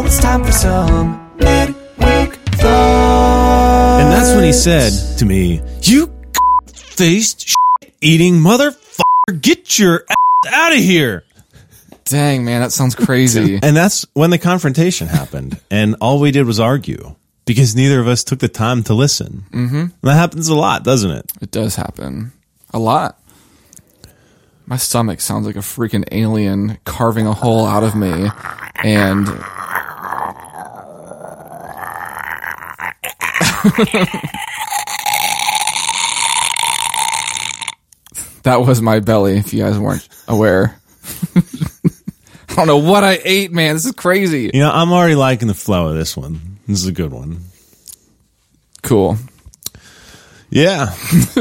Now it's time for some midweek thoughts. And that's when he said to me, You faced eating motherfucker, get your ass out of here. Dang, man, that sounds crazy. And that's when the confrontation happened. And all we did was argue because neither of us took the time to listen. Mm-hmm. That happens a lot, doesn't it? it does happen. A lot. My stomach sounds like a freaking alien carving a hole out of me. And. that was my belly, if you guys weren't aware. I don't know what I ate, man. This is crazy. You know, I'm already liking the flow of this one. This is a good one. Cool. Yeah.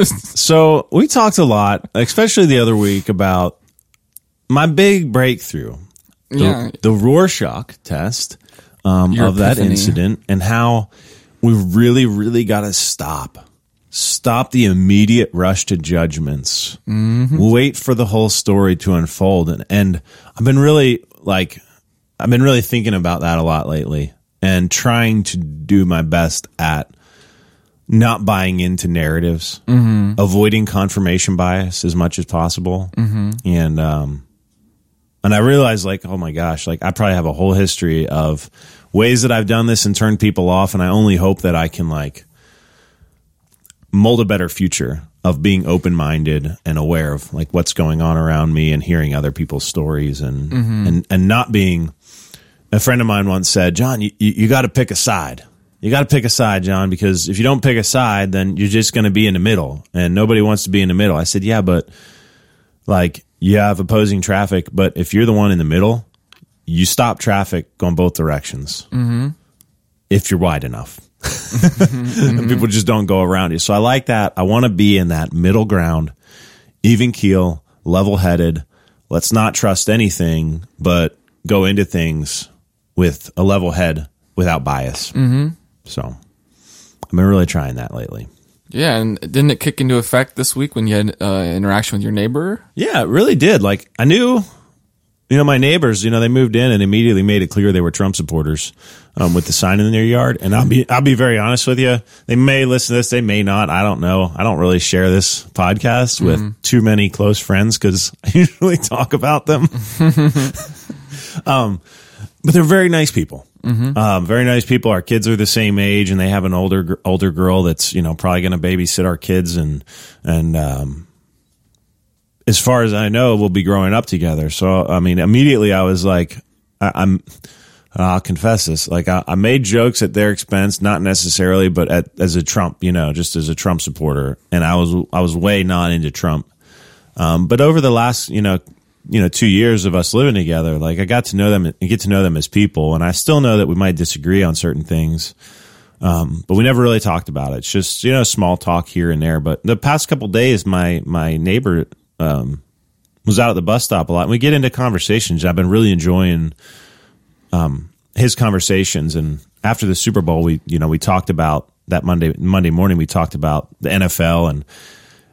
so we talked a lot, especially the other week, about my big breakthrough. The, Yeah. the Rorschach test um, of that incident and how we really, really got to stop. Stop the immediate rush to judgments. Mm-hmm. Wait for the whole story to unfold. And, and I've been really like, I've been really thinking about that a lot lately and trying to do my best at not buying into narratives, mm-hmm. avoiding confirmation bias as much as possible, mm-hmm. and um, and I realized like, oh my gosh, like I probably have a whole history of ways that I've done this and turned people off, and I only hope that I can like mold a better future of being open minded and aware of like what's going on around me and hearing other people's stories and mm-hmm. and and not being. A friend of mine once said, "John, you, you, you got to pick a side." You got to pick a side, John, because if you don't pick a side, then you're just going to be in the middle, and nobody wants to be in the middle. I said, yeah, but like you have opposing traffic, but if you're the one in the middle, you stop traffic going both directions. Mm-hmm. If you're wide enough, and people just don't go around you. So I like that. I want to be in that middle ground, even keel, level headed. Let's not trust anything, but go into things with a level head without bias. Mm-hmm. So I've been really trying that lately. Yeah, and didn't it kick into effect this week when you had uh, interaction with your neighbor? Yeah, it really did. Like I knew, you know, my neighbors. You know, they moved in and immediately made it clear they were Trump supporters um, with the sign in their yard. And I'll be, I'll be very honest with you. They may listen to this, they may not. I don't know. I don't really share this podcast with too many close friends because I usually talk about them. um, but they're very nice people. Um, very nice people. Our kids are the same age, and they have an older older girl that's you know probably going to babysit our kids, and and um, as far as I know, we'll be growing up together. So I mean, immediately I was like, I, I'm. I'll confess this. Like I, I made jokes at their expense, not necessarily, but at, as a Trump, you know, just as a Trump supporter, and I was I was way not into Trump. Um, but over the last, you know, you know, two years of us living together, like I got to know them and get to know them as people. And I still know that we might disagree on certain things. Um, but we never really talked about it. It's just, you know, small talk here and there. But the past couple days, my, my neighbor, um, was out at the bus stop a lot and we get into conversations. I've been really enjoying, um, his conversations. And after the Super Bowl, we, you know, we talked about that Monday, Monday morning, we talked about the NFL and,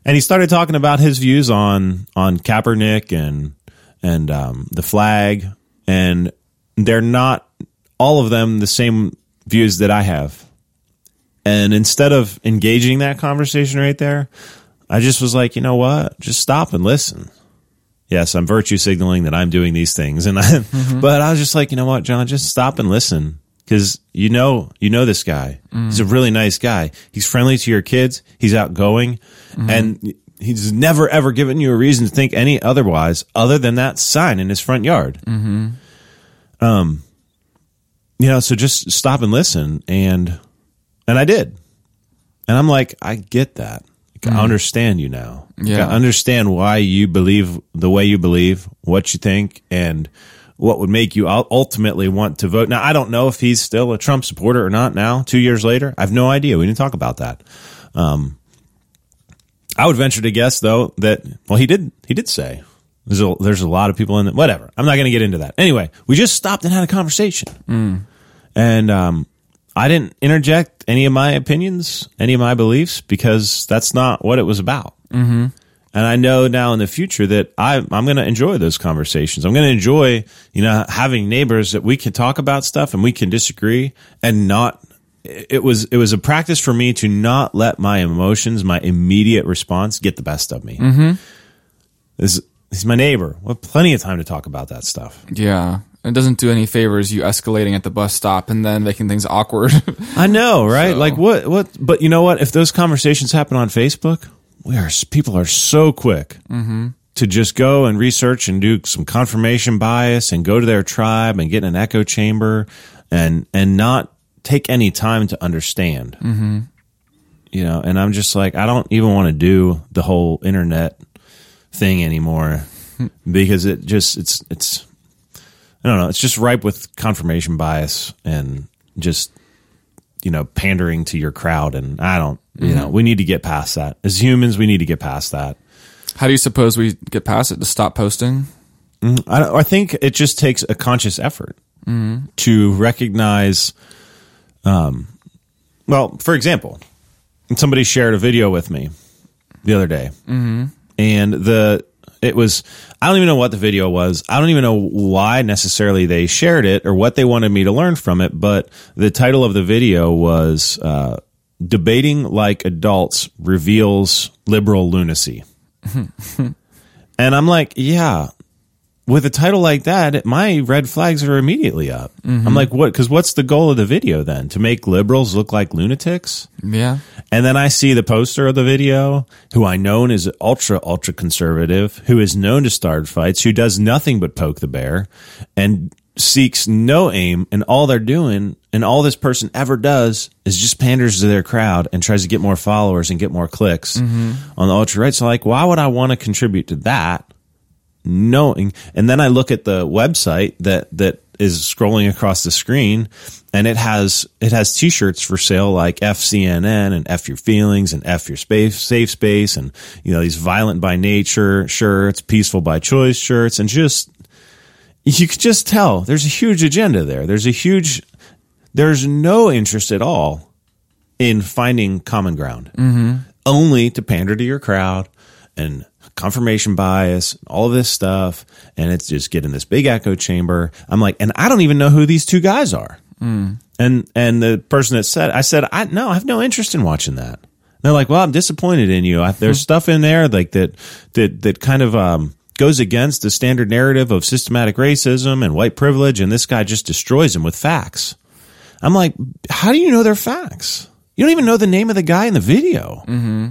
and he started talking about his views on on Kaepernick and and um, the flag, and they're not all of them the same views that I have. And instead of engaging that conversation right there, I just was like, you know what? Just stop and listen. Yes, I'm virtue signaling that I'm doing these things, and I, but I was just like, you know what, John, just stop and listen because you know you know this guy. He's a really nice guy. He's friendly to your kids. He's outgoing, and he's never ever given you a reason to think any otherwise, other than that sign in his front yard. Mm-hmm. Um, you know, so just stop and listen, and and I did, and I'm like, I get that. I understand you now. Yeah. I understand why you believe the way you believe, what you think, and what would make you ultimately want to vote. Now, I don't know if he's still a Trump supporter or not now, two years later. I have no idea. We didn't talk about that. Um, I would venture to guess, though, that, well, he did, he did say there's a, there's a lot of people in it. Whatever. I'm not going to get into that. Anyway, we just stopped and had a conversation. And, um, I didn't interject any of my opinions, any of my beliefs, because that's not what it was about. Mm-hmm. And I know now in the future that I, I'm going to enjoy those conversations. I'm going to enjoy, you know, having neighbors that we can talk about stuff and we can disagree and not, it was, it was a practice for me to not let my emotions, my immediate response get the best of me. Mm-hmm. This, he's my neighbor. We have plenty of time to talk about that stuff. Yeah. It doesn't do any favors you escalating at the bus stop and then making things awkward. I know, right? So- Like what, what, but you know what? If those conversations happen on Facebook, we are, people are so quick to just go and research and do some confirmation bias and go to their tribe and get in an echo chamber and, and not take any time to understand. Mm-hmm. You know, and I'm just like, I don't even want to do the whole internet thing anymore because it just, it's, it's, I don't know. It's just ripe with confirmation bias and just you know pandering to your crowd. And I don't. You know, we need to get past that. As humans, we need to get past that. How do you suppose we get past it to stop posting? I, I think it just takes a conscious effort to recognize. Um, well, for example, somebody shared a video with me the other day, mm-hmm. and the it was I don't even know what the video was. I don't even know why necessarily they shared it or what they wanted me to learn from it. But the title of the video was uh, "Debating Like Adults Reveals Liberal Lunacy," and I'm like, yeah. With a title like that, my red flags are immediately up. I'm mm-hmm. like, what? Because what's the goal of the video then? To make liberals look like lunatics? Yeah. And then I see the poster of the video, who I know is ultra, ultra conservative, who is known to start fights, who does nothing but poke the bear and seeks no aim. And all they're doing and all this person ever does is just panders to their crowd and tries to get more followers and get more clicks mm-hmm. on the ultra right. So like, why would I want to contribute to that? Knowing. And then i look at the website that that is scrolling across the screen and it has it has t-shirts for sale like fcnn and f your feelings and f your space safe space and you know these violent by nature shirts peaceful by choice shirts and just you could just tell there's a huge agenda there. There's a huge there's no interest at all in finding common ground. Mm-hmm. Only to pander to your crowd and confirmation bias, all of this stuff, and it's just getting this big echo chamber. I'm like, and I don't even know who these two guys are. Hmm. And and the person that said, I said, I no, I have no interest in watching that. And they're like, well, I'm disappointed in you. I, there's hmm. stuff in there like that that that kind of um, goes against the standard narrative of systematic racism and white privilege, and this guy just destroys them with facts. I'm like, how do you know they're facts? You don't even know the name of the guy in the video. Mm-hmm.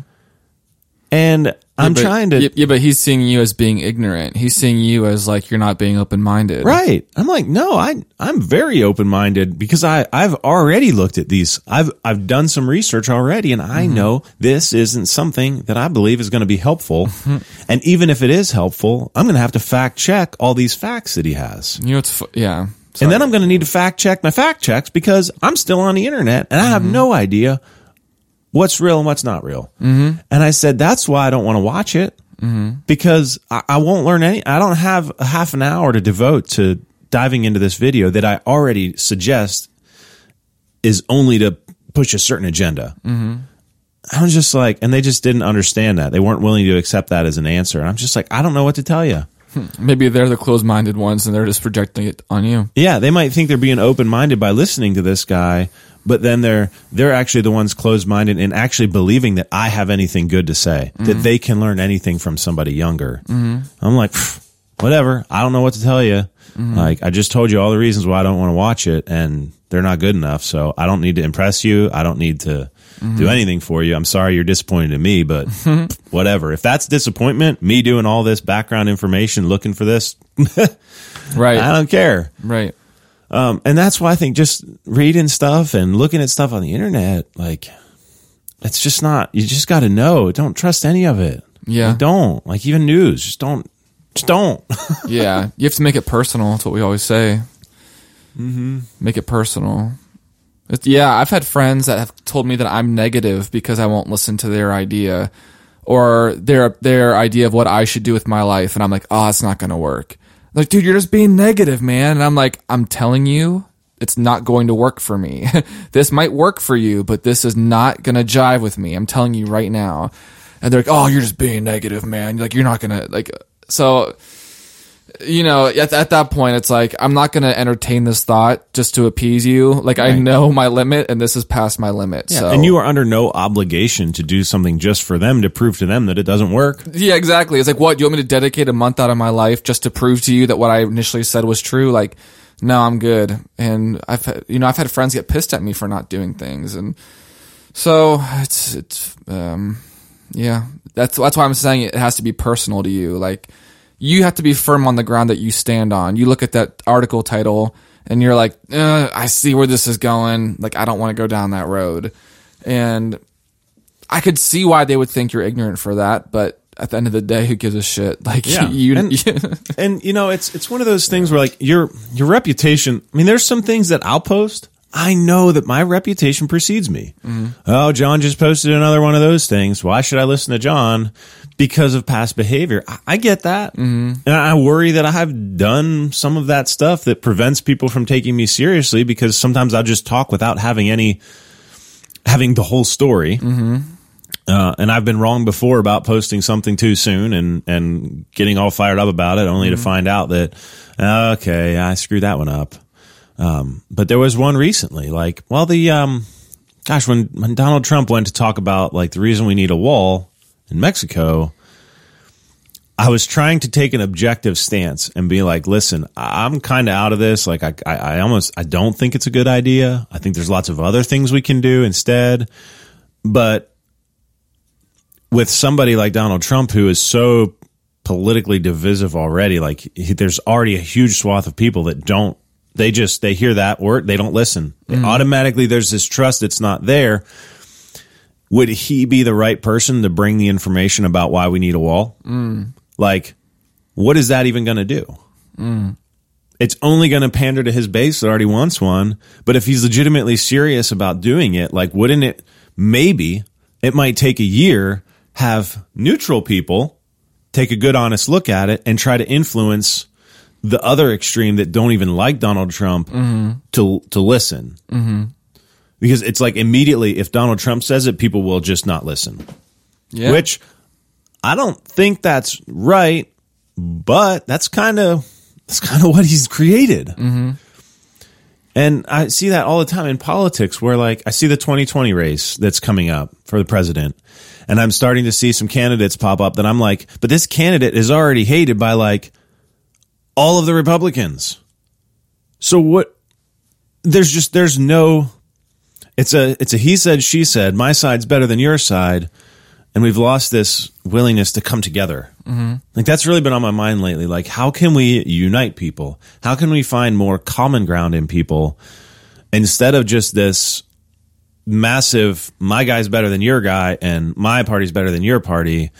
And I'm But- trying to Yeah, yeah, but he's seeing you as being ignorant. He's seeing you as like you're not being open minded. Right. I'm like, no, I I'm very open minded because I I've already looked at these. I've I've done some research already, and I mm-hmm. know this isn't something that I believe is going to be helpful. Mm-hmm. and even if it is helpful, I'm going to have to fact check all these facts that he has. You know, it's yeah. And then I'm going to need to fact check my fact checks because I'm still on the internet and I have mm-hmm. no idea what's real and what's not real. Mm-hmm. And I said, that's why I don't want to watch it because I, I won't learn any. I don't have a half an hour to devote to diving into this video that I already suggest is only to push a certain agenda. Mm-hmm. I was just like, and they just didn't understand that. They weren't willing to accept that as an answer. And I'm just like, I don't know what to tell you. Maybe they're the closed minded ones and they're just projecting it on you. Yeah, they might think they're being open minded by listening to this guy, but then they're they're actually the ones closed minded and actually believing that I have anything good to say, that mm-hmm. they can learn anything from somebody younger. Mm-hmm. I'm like, whatever. I don't know what to tell you. Mm-hmm. Like I just told you all the reasons why I don't want to watch it, and they're not good enough. So I don't need to impress you. I don't need to do anything for you. I'm sorry you're disappointed in me, but whatever. If that's disappointment, me doing all this background information, looking for this, Right. I don't care. right. Um, and that's why I think just reading stuff and looking at stuff on the internet, like, it's just not, you just got to know. Don't trust any of it. Yeah. Like, don't. Like, even news, just don't, just don't. yeah. You have to make it personal. That's what we always say. Mm-hmm. Make it personal. It's, yeah. I've had friends that have told me that I'm negative because I won't listen to their idea or their, their idea of what I should do with my life. And I'm like, oh, it's not going to work. Like, dude, you're just being negative, man. And I'm like, I'm telling you, it's not going to work for me. this might work for you, but this is not going to jive with me. I'm telling you right now. and they're like, "Oh, you're just being negative, man. Like you're not gonna like." Uh, so, you know, at, at that point, it's like I'm not gonna entertain this thought just to appease you. Like I know my limit, and this is past my limit. so And you are under no obligation to do something just for them to prove to them that it doesn't work. Yeah, exactly. It's like, what? Do you want me to dedicate a month out of my life just to prove to you that what I initially said was true? Like, no, I'm good. And I've, had- you know, I've had friends get pissed at me for not doing things. And so it's, it's, um, yeah, that's, that's why I'm saying it has to be personal to you. Like, you have to be firm on the ground that you stand on. You look at that article title and you're like, uh, I see where this is going. Like, I don't want to go down that road. And I could see why they would think you're ignorant for that, but at the end of the day, who gives a shit? Like Yeah. you, And- and you know it's it's one of those things where like your your reputation i mean there's some things that i'll post i know that my reputation precedes me. Oh john just posted another one of those things. Why should i listen to john? Because of past behavior. I, I get that. Mm-hmm. And i worry that i've done some of that stuff that prevents people from taking me seriously because sometimes i'll just talk without having any having the whole story. Mm-hmm. Uh, and I've been wrong before about posting something too soon and, and getting all fired up about it only to mm-hmm. find out that, okay, I screwed that one up. Um, but there was one recently, like, well, the, um, gosh, when, when Donald Trump went to talk about like the reason we need a wall in Mexico, I was trying to take an objective stance and be like, listen, I'm kind of out of this. Like, I, I, I almost, I don't think it's a good idea. I think there's lots of other things we can do instead. But with somebody like Donald Trump, who is so politically divisive already, like he, there's already a huge swath of people that don't, they just, they hear that word, they don't listen. Mm. Automatically, there's this trust that's not there. Would he be the right person to bring the information about why we need a wall? Mm. Like, what is that even going to do? Mm. It's only going to pander to his base that already wants one. But if he's legitimately serious about doing it, like, wouldn't it maybe it might take a year, have neutral people take a good, honest look at it and try to influence the other extreme that don't even like Donald Trump to to listen. Because it's like immediately, if Donald Trump says it, people will just not listen yeah. which I don't think that's right, but that's kind of that's kind of what he's created. And I see that all the time in politics where like I see the 2020 race that's coming up for the president and I'm starting to see some candidates pop up that I'm like, but this candidate is already hated by like all of the Republicans. So what there's just there's no it's a it's a he said she said my side's better than your side and we've lost this willingness to come together. Mm-hmm. Like that's really been on my mind lately. Like, how can we unite people? How can we find more common ground in people instead of just this massive "my guy's better than your guy" and "my party's better than your party"?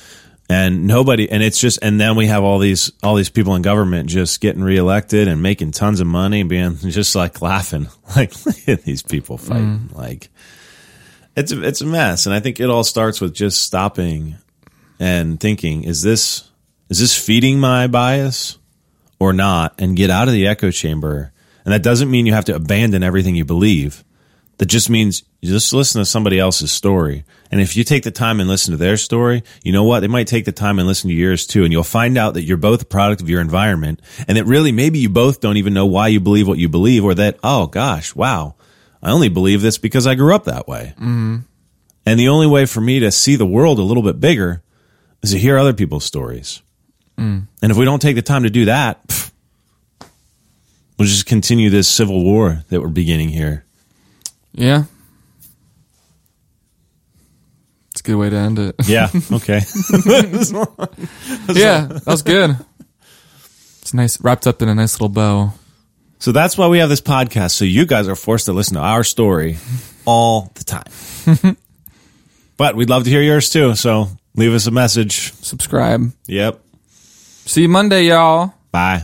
And nobody, and it's just, and then we have all these, all these people in government just getting reelected and making tons of money, and being just like laughing, like these people fighting, mm. like it's a, it's a mess, and I think it all starts with just stopping and thinking: is this is this feeding my bias or not? And get out of the echo chamber. And that doesn't mean you have to abandon everything you believe. That just means you just listen to somebody else's story. And if you take the time and listen to their story, you know what? They might take the time and listen to yours too. And you'll find out that you're both a product of your environment. And that really maybe you both don't even know why you believe what you believe or that, oh gosh, wow, I only believe this because I grew up that way. Mm-hmm. And the only way for me to see the world a little bit bigger is to hear other people's stories. And if we don't take the time to do that, pff, we'll just continue this civil war that we're beginning here. Yeah. It's a good way to end it. Yeah. Okay. yeah, that was good. It's nice, wrapped up in a nice little bow. so that's why we have this podcast. So you guys are forced to listen to our story all the time. but we'd love to hear yours too. So leave us a message. Subscribe. Yep. See you Monday, y'all. Bye.